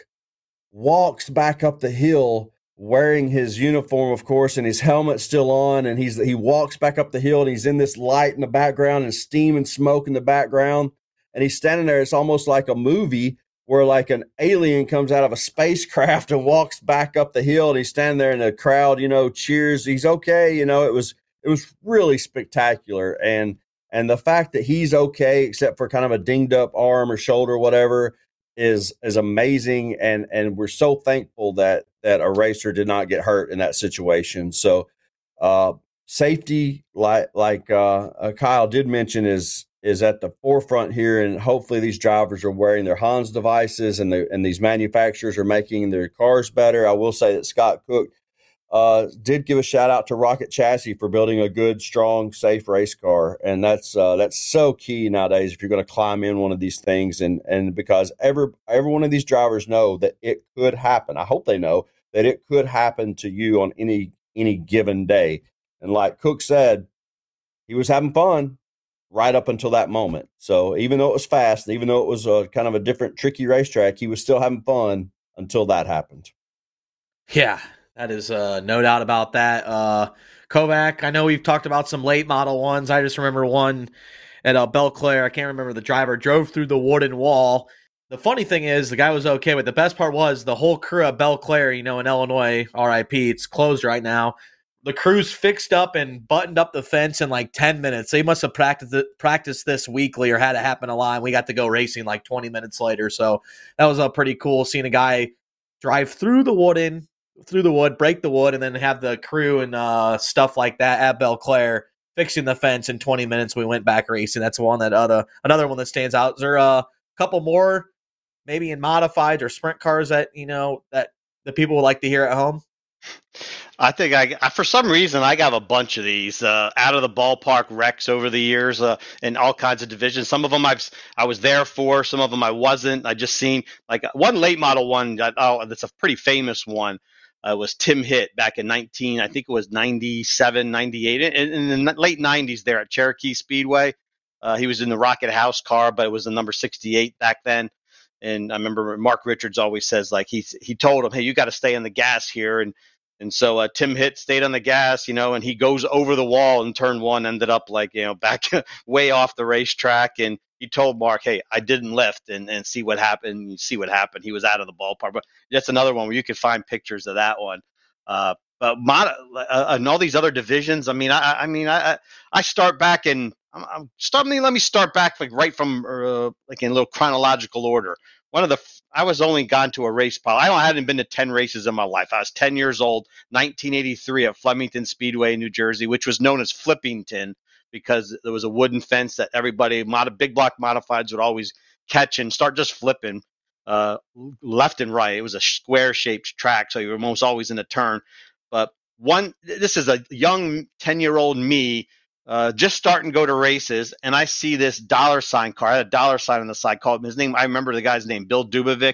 Speaker 4: walks back up the hill wearing his uniform, of course, and his helmet still on, and he's he walks back up the hill and he's in this light in the background and steam and smoke in the background. And he's standing there. It's almost like a movie where like an alien comes out of a spacecraft and walks back up the hill and he's standing there and the crowd, you know, cheers. He's okay. You know, it was it was really spectacular. And and the fact that he's okay, except for kind of a dinged up arm or shoulder, or whatever, is is amazing. And and we're so thankful that that a racer did not get hurt in that situation. So uh safety like like uh, uh Kyle did mention is is at the forefront here, and hopefully these drivers are wearing their Hans devices, and the, and these manufacturers are making their cars better. I will say that Scott Cook uh, did give a shout out to Rocket Chassis for building a good, strong, safe race car, and that's uh, that's so key nowadays if you're going to climb in one of these things, and and because every every one of these drivers know that it could happen. I hope they know that it could happen to you on any any given day. And like Cook said, he was having fun right up until that moment. So even though it was fast, even though it was a kind of a different, tricky racetrack, he was still having fun until that happened.
Speaker 1: Yeah, that is uh, no doubt about that. Uh, Kovac, I know we've talked about some late model ones. I just remember one at uh, Belle-Clair. I can't remember the driver drove through the wooden wall. The funny thing is, the guy was okay, but the best part was the whole crew at Belle-Clair, you know, in Illinois, RIP, it's closed right now the crews fixed up and buttoned up the fence in like 10 minutes. They must have practiced practiced this weekly or had it happen a lot. And We got to go racing like 20 minutes later. So that was a uh, pretty cool seeing a guy drive through the wooden, through the wood, break the wood, and then have the crew and uh, stuff like that at Belle Belle-Clair fixing the fence in 20 minutes. We went back racing. That's one that other another one that stands out. Is there a couple more maybe in modified or sprint cars that you know that the people would like to hear at home?
Speaker 2: I think I, I, for some reason, I got a bunch of these uh, out of the ballpark wrecks over the years uh, in all kinds of divisions. Some of them I've I was there for, some of them I wasn't. I just seen like one late model one. That, oh, that's a pretty famous one. Uh, was Tim Hitt back in 19, I think it was 97, 98, in, in the late 90s there at Cherokee Speedway. Uh, he was in the Rocket House car, but it was the number 68 back then. And I remember Mark Richards always says like he he told him, hey, you got to stay on the gas here, and and so uh, Tim Hitt stayed on the gas, you know, and he goes over the wall in turn one, ended up like, you know, back way off the racetrack. And he told Mark, hey, I didn't lift and, and see what happened. You see what happened. He was out of the ballpark. But that's another one where you can find pictures of that one. Uh, but mod, uh, and all these other divisions, I mean, I, I mean, I, I start back in, I'm, I'm let me start back like right from, uh, like in a little chronological order one of the I was only gone to a race pile. I, hadn't been to 10 races in my life. I was 10 years old, 1983 at Flemington Speedway, New Jersey, which was known as Flippington because there was a wooden fence that everybody, mod, big block modifieds would always catch and start just flipping uh, left and right. It was a square shaped track, so you were almost always in a turn. But one, this is a young 10 year old me uh, just starting to go to races, and I see this dollar sign car. I had a dollar sign on the side called his name. I remember the guy's name, Bill Dubovic.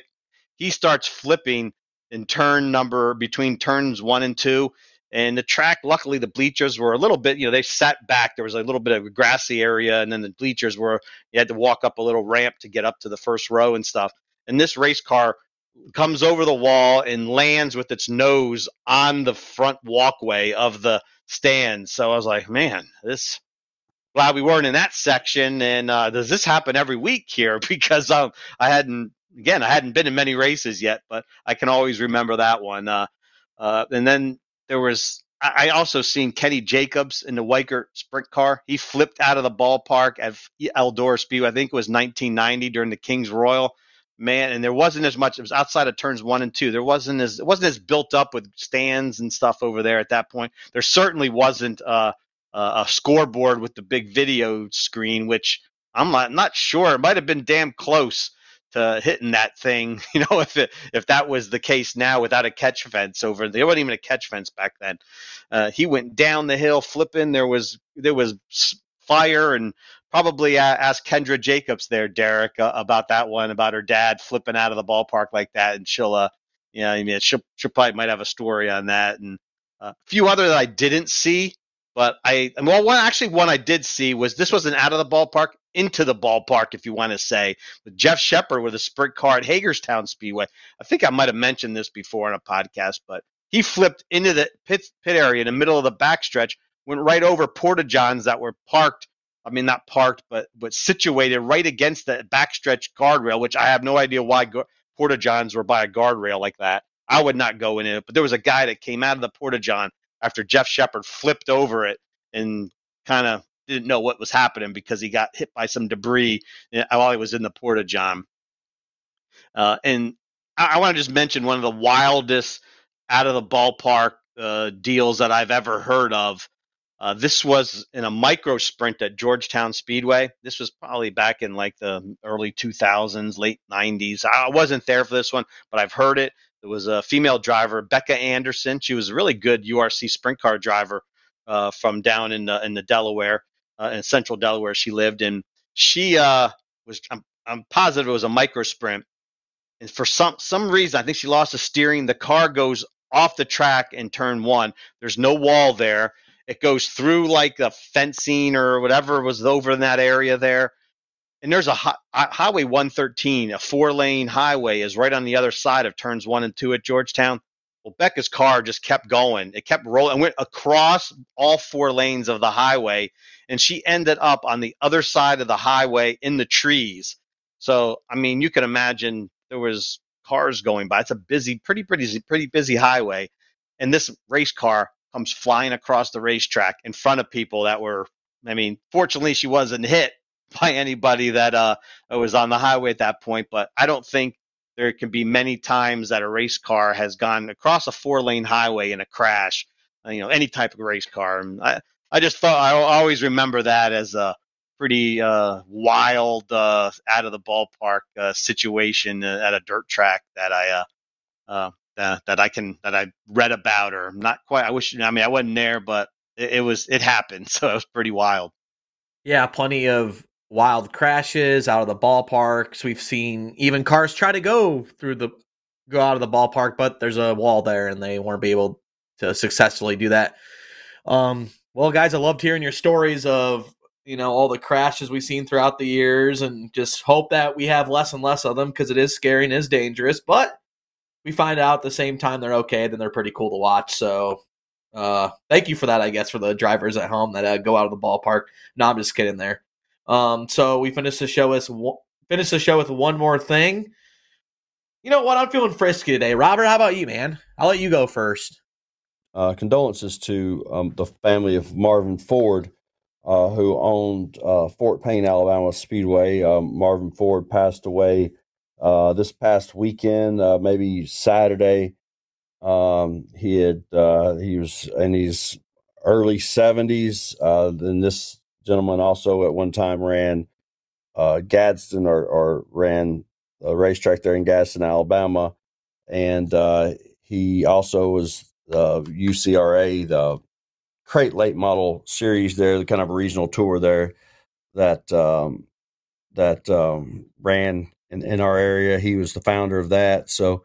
Speaker 2: He starts flipping in turn number between turns one and two. And the track, luckily, the bleachers were a little bit, you know, they sat back. There was a little bit of a grassy area, and then the bleachers were, you had to walk up a little ramp to get up to the first row and stuff. And this race car comes over the wall and lands with its nose on the front walkway of the stand. So I was like, man, this glad we weren't in that section. And uh, does this happen every week here? Because um, I hadn't again, I hadn't been in many races yet, but I can always remember that one. Uh, uh, and then there was I also seen Kenny Jacobs in the Weichert sprint car. He flipped out of the ballpark at Eldora Speedway. I think it was 1990 during the Kings Royal man, and there wasn't as much. It was outside of turns one and two. There wasn't as it wasn't as built up with stands and stuff over there at that point. There certainly wasn't uh, a scoreboard with the big video screen, which I'm not, not sure. It might have been damn close to hitting that thing. You know, if it, if that was the case now without a catch fence over there wasn't even a catch fence back then. Uh, he went down the hill flipping. There was there was fire and probably ask Kendra Jacobs there, Derek, uh, about that one about her dad flipping out of the ballpark like that, and she'll, uh, you know, I mean, she'll, she'll probably might have a story on that, and uh, a few other that I didn't see, but I well, one actually one I did see was this was an out of the ballpark into the ballpark, if you want to say, with Jeff Shepard with a sprint car at Hagerstown Speedway. I think I might have mentioned this before in a podcast, but he flipped into the pit pit area in the middle of the backstretch, went right over porta johns that were parked I mean, not parked, but but situated right against the backstretch guardrail, which I have no idea why go- porta johns were by a guardrail like that. I would not go in it, but there was a guy that came out of the porta john after Jeff Shepard flipped over it and kind of didn't know what was happening because he got hit by some debris eh, while he was in the porta john. Uh, and I, I want to just mention one of the wildest out of the ballpark uh, deals that I've ever heard of. Uh, this was in a micro sprint at Georgetown Speedway. This was probably back in like the early 2000s, late 90s. I wasn't there for this one, but I've heard it. There was a female driver, Becca Anderson. She was a really good URC sprint car driver uh, from down in the, in the Delaware, uh, in central Delaware. She lived and She uh, was. I'm, I'm positive it was a micro sprint, and for some some reason, I think she lost the steering. The car goes off the track in turn one. There's no wall there it goes through like a fencing or whatever was over in that area there. And there's a hi- highway 113, a four lane highway, is right on the other side of turns one and two at Georgetown. Well, Becca's car just kept going. It kept rolling, and went across all four lanes of the highway, and she ended up on the other side of the highway in the trees. So, I mean, you can imagine there was cars going by. It's a busy, pretty, pretty, pretty busy highway, and this race car comes flying across the racetrack in front of people that were I mean, fortunately she wasn't hit by anybody that uh was on the highway at that point, but I don't think there can be many times that a race car has gone across a four lane highway in a crash. Uh, you know, any type of race car. And I I just thought I always remember that as a pretty uh, wild, uh, out of the ballpark uh, situation uh, at a dirt track that I uh, uh, uh, that I can that I read about or not quite. I wish I mean I wasn't there, but it, it was it happened, so it was pretty wild.
Speaker 1: Yeah, plenty of wild crashes out of the ballparks. We've seen even cars try to go through the go out of the ballpark, but there's a wall there, and they weren't be able to successfully do that. Um, well, guys, I loved hearing your stories of you know all the crashes we've seen throughout the years, and just hope that we have less and less of them because it is scary and is dangerous. But we find out at the same time they're okay, then they're pretty cool to watch. So uh, thank you for that, I guess, for the drivers at home that uh, go out of the ballpark. No, I'm just kidding there. Um, so we finished the show with finish the show with one more thing. You know what? I'm feeling frisky today. Robert, how about you, man? I'll let you go first.
Speaker 4: Uh, condolences to um, the family of Marvin Ford, uh, who owned uh, Fort Payne, Alabama Speedway. Um, Marvin Ford passed away uh, this past weekend, uh, maybe Saturday, um, he had uh, he was in his early seventies. Uh, then this gentleman also at one time ran uh, Gadsden or, or ran a racetrack there in Gadsden, Alabama, and uh, he also was the UCRA the Crate Late Model Series there, the kind of a regional tour there that um, that um, ran in, in our area. He was the founder of that. So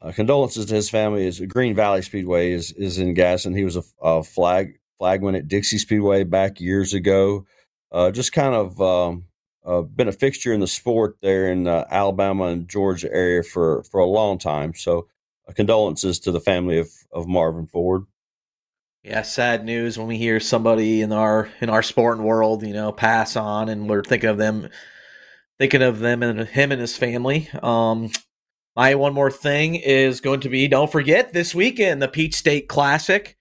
Speaker 4: uh, condolences to his family. Is Green Valley Speedway is is in Gadsden. He was a, a flag flagman at Dixie Speedway back years ago. Uh, just kind of um, uh, been a fixture in the sport there in Alabama and Georgia area for for a long time. So uh, condolences to the family of of Marvin Ford.
Speaker 1: Yeah, sad news when we hear somebody in our in our sporting world, you know, pass on, and we're thinking of them thinking of them and him and his family. Um, my one more thing is going to be don't forget this weekend the Peach State Classic,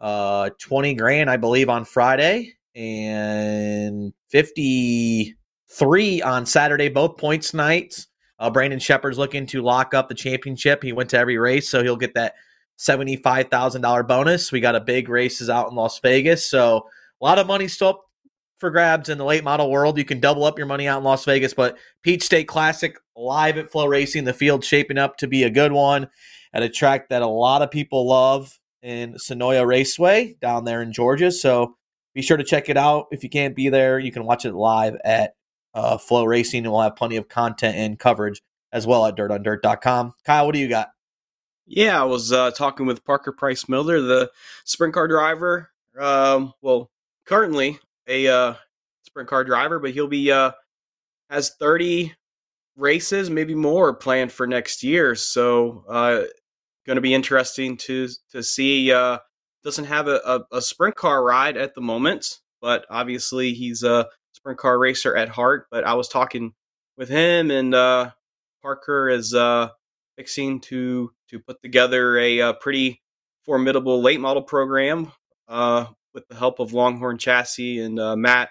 Speaker 1: uh, twenty grand I believe on Friday and fifty three on Saturday, both points nights. Uh, Brandon Sheppard's looking to lock up the championship. He went to every race, so he'll get that seventy-five thousand dollar bonus. We got a big races out in Las Vegas, so a lot of money still up for grabs in the late model world. You can double up your money out in Las Vegas, but Peach State Classic live at FloRacing, the field shaping up to be a good one at a track that a lot of people love in Senoia Raceway down there in Georgia. So be sure to check it out. If you can't be there, you can watch it live at uh, FloRacing, and we'll have plenty of content and coverage as well at dirtondirt.com. Kyle, what do you got?
Speaker 3: Yeah, I was uh, talking with Parker Price Miller, the sprint car driver. Um, well, currently a uh, sprint car driver, but he'll be uh, has 30 races, maybe more, planned for next year. So, uh, going to be interesting to to see. Uh, doesn't have a, a, a, sprint car ride at the moment, but obviously he's a sprint car racer at heart. But I was talking with him, and uh, Parker is uh, fixing to to put together a, a pretty formidable late model program uh, with the help of Longhorn Chassis and uh, Matt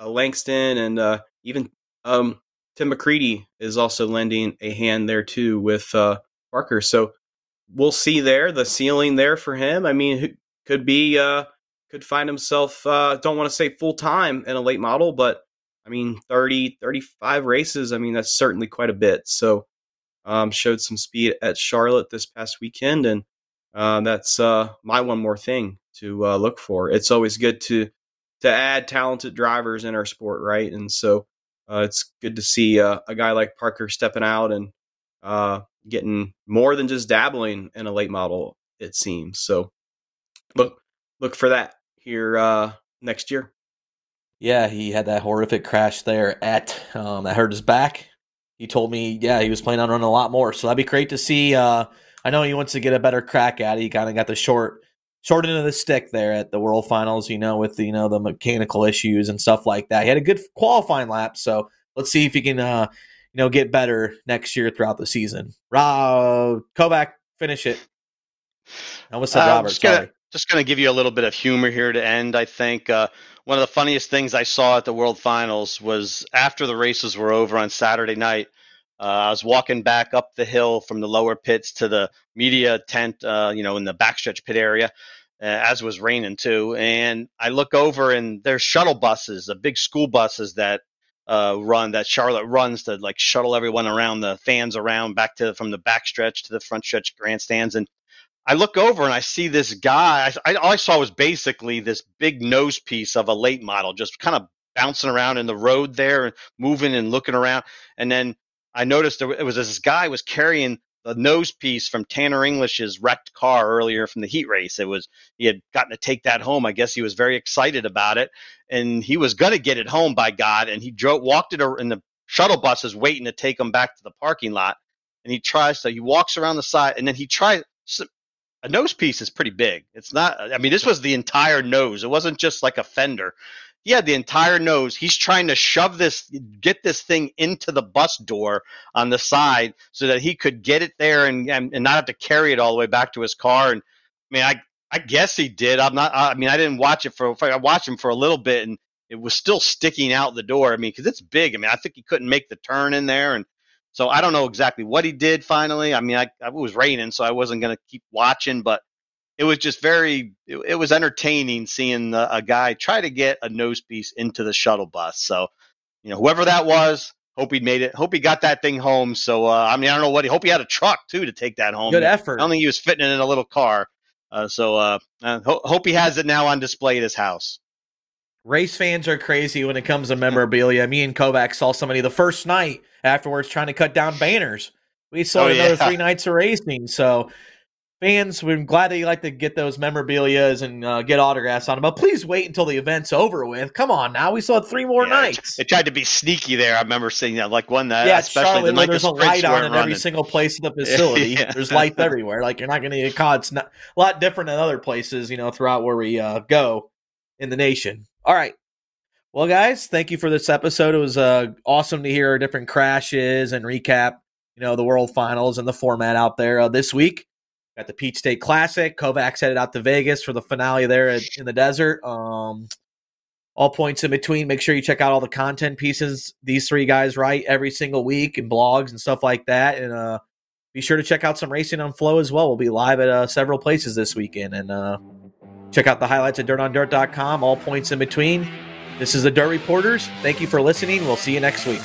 Speaker 3: uh, Langston and uh, even um, Tim McCreadie is also lending a hand there too with uh, Parker. So we'll see there the ceiling there for him. I mean, could be uh, could find himself uh, don't want to say full time in a late model, but I mean 30 35 races. I mean that's certainly quite a bit. So um, showed some speed at Charlotte this past weekend, and uh, that's uh, my one more thing to uh, look for. It's always good to to add talented drivers in our sport, right? And so uh, it's good to see uh, a guy like Parker stepping out and uh, getting more than just dabbling in a late model. It seems so. Look look for that here uh, next year.
Speaker 1: Yeah, he had that horrific crash there at um, that hurt his back. He told me, yeah, he was planning on running a lot more. So that'd be great to see. Uh, I know he wants to get a better crack at it. He kind of got the short short end of the stick there at the World Finals, you know, with you know the mechanical issues and stuff like that. He had a good qualifying lap, so let's see if he can, uh, you know, get better next year throughout the season. Rob Kovac, finish it. I almost said uh, Robert.
Speaker 2: Just
Speaker 1: gonna,
Speaker 2: sorry. Just going to give you a little bit of humor here to end. I think uh, one of the funniest things I saw at the World Finals was after the races were over on Saturday night. Uh, I was walking back up the hill from the lower pits to the media tent, uh, you know, in the backstretch pit area, uh, as was raining too. And I look over and there's shuttle buses, the big school buses that uh, run that Charlotte runs to like shuttle everyone around the fans around back to from the backstretch to the front stretch grandstands. And I look over and I see this guy. I, I, all I saw was basically this big nose piece of a late model, just kind of bouncing around in the road there moving and looking around. And then I noticed there it was this guy was carrying the nose piece from Tanner English's wrecked car earlier from the heat race. It was he had gotten to take that home. I guess he was very excited about it, and he was going to get it home by God. And he drove, walked it, and the shuttle bus is waiting to take him back to the parking lot. And he tries to, he walks around the side, and then he tries. A nose piece is pretty big. It's not. I mean, this was the entire nose. It wasn't just like a fender had the entire nose. He's trying to shove this, get this thing into the bus door on the side so that he could get it there and, and, and not have to carry it all the way back to his car. And I mean, I, I guess he did. I'm not, I mean, I didn't watch it for, I watched him for a little bit and it was still sticking out the door. I mean, cause it's big. I mean, I think he couldn't make the turn in there. And so I don't know exactly what he did finally. I mean, I, I was raining, so I wasn't going to keep watching, but it was just very it, it was entertaining seeing the, a guy try to get a nose piece into the shuttle bus. So, you know, whoever that was, hope he made it. Hope he got that thing home. So, uh, I mean, I don't know what he hope he had a truck too to take that home.
Speaker 1: Good effort.
Speaker 2: I don't think he was fitting it in a little car. Uh, so, uh, ho- hope he has it now on display at his house.
Speaker 1: Race fans are crazy when it comes to memorabilia. Me and Kovac saw somebody the first night afterwards trying to cut down banners. We saw oh, another yeah. three nights of racing. So fans, we're glad that you like to get those memorabilias and uh, get autographs on them. But please wait until the event's over with. Come on now, we still have three more yeah, nights.
Speaker 2: It, tried to be sneaky there. I remember seeing that, like one that,
Speaker 1: yeah, especially Charlotte, the night there's the a light on in every single place in the facility. yeah. There's lights everywhere. Like you're not going to get caught. It's not a lot different than other places, you know, throughout where we uh, go in the nation. All right. Well, guys, thank you for this episode. It was uh, awesome to hear different crashes and recap, you know, the World Finals and the format out there uh, this week. Got the Peach State Classic. Kovacs headed out to Vegas for the finale there in the desert. Um, all points in between. Make sure you check out all the content pieces these three guys write every single week and blogs and stuff like that. And uh, be sure to check out some racing on Flow as well. We'll be live at uh, several places this weekend. And uh, check out the highlights at dirtondirt.com, all points in between. This is the Dirt Reporters. Thank you for listening. We'll see you next week.